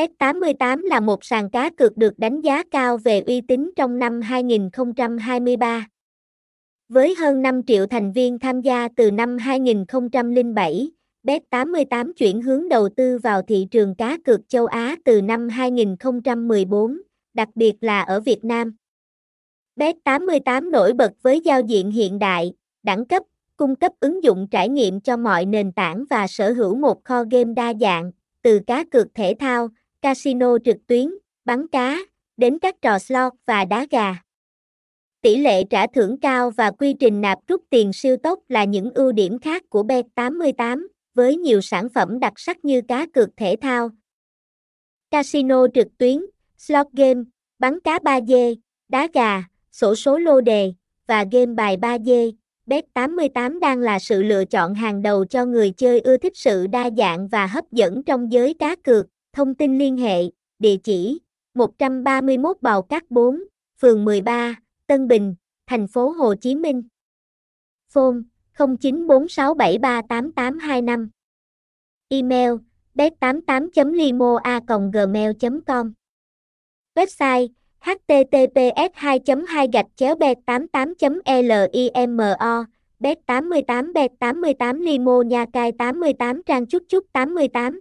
Bet88 là một sàn cá cược được đánh giá cao về uy tín trong năm 2023. Với hơn 5 triệu thành viên tham gia từ năm 2007, Bet88 chuyển hướng đầu tư vào thị trường cá cược châu Á từ năm 2014, đặc biệt là ở Việt Nam. Bet88 nổi bật với giao diện hiện đại, đẳng cấp, cung cấp ứng dụng trải nghiệm cho mọi nền tảng và sở hữu một kho game đa dạng, từ cá cược thể thao, casino trực tuyến, bắn cá, đến các trò slot và đá gà. Tỷ lệ trả thưởng cao và quy trình nạp rút tiền siêu tốc là những ưu điểm khác của Bet88, với nhiều sản phẩm đặc sắc như cá cược thể thao, casino trực tuyến, slot game, bắn cá 3D, đá gà, sổ số lô đề và game bài 3D. Bet88 đang là sự lựa chọn hàng đầu cho người chơi ưa thích sự đa dạng và hấp dẫn trong giới cá cược. Thông tin liên hệ, địa chỉ 131 Bào Cát 4, phường 13, Tân Bình, thành phố Hồ Chí Minh. Phone 0946738825. Email bet88.limoa.gmail.com Website https 2 2 gạch chéo bet 88 limo bet 88 bet 88 limo nha cai 88 trang chúc chúc 88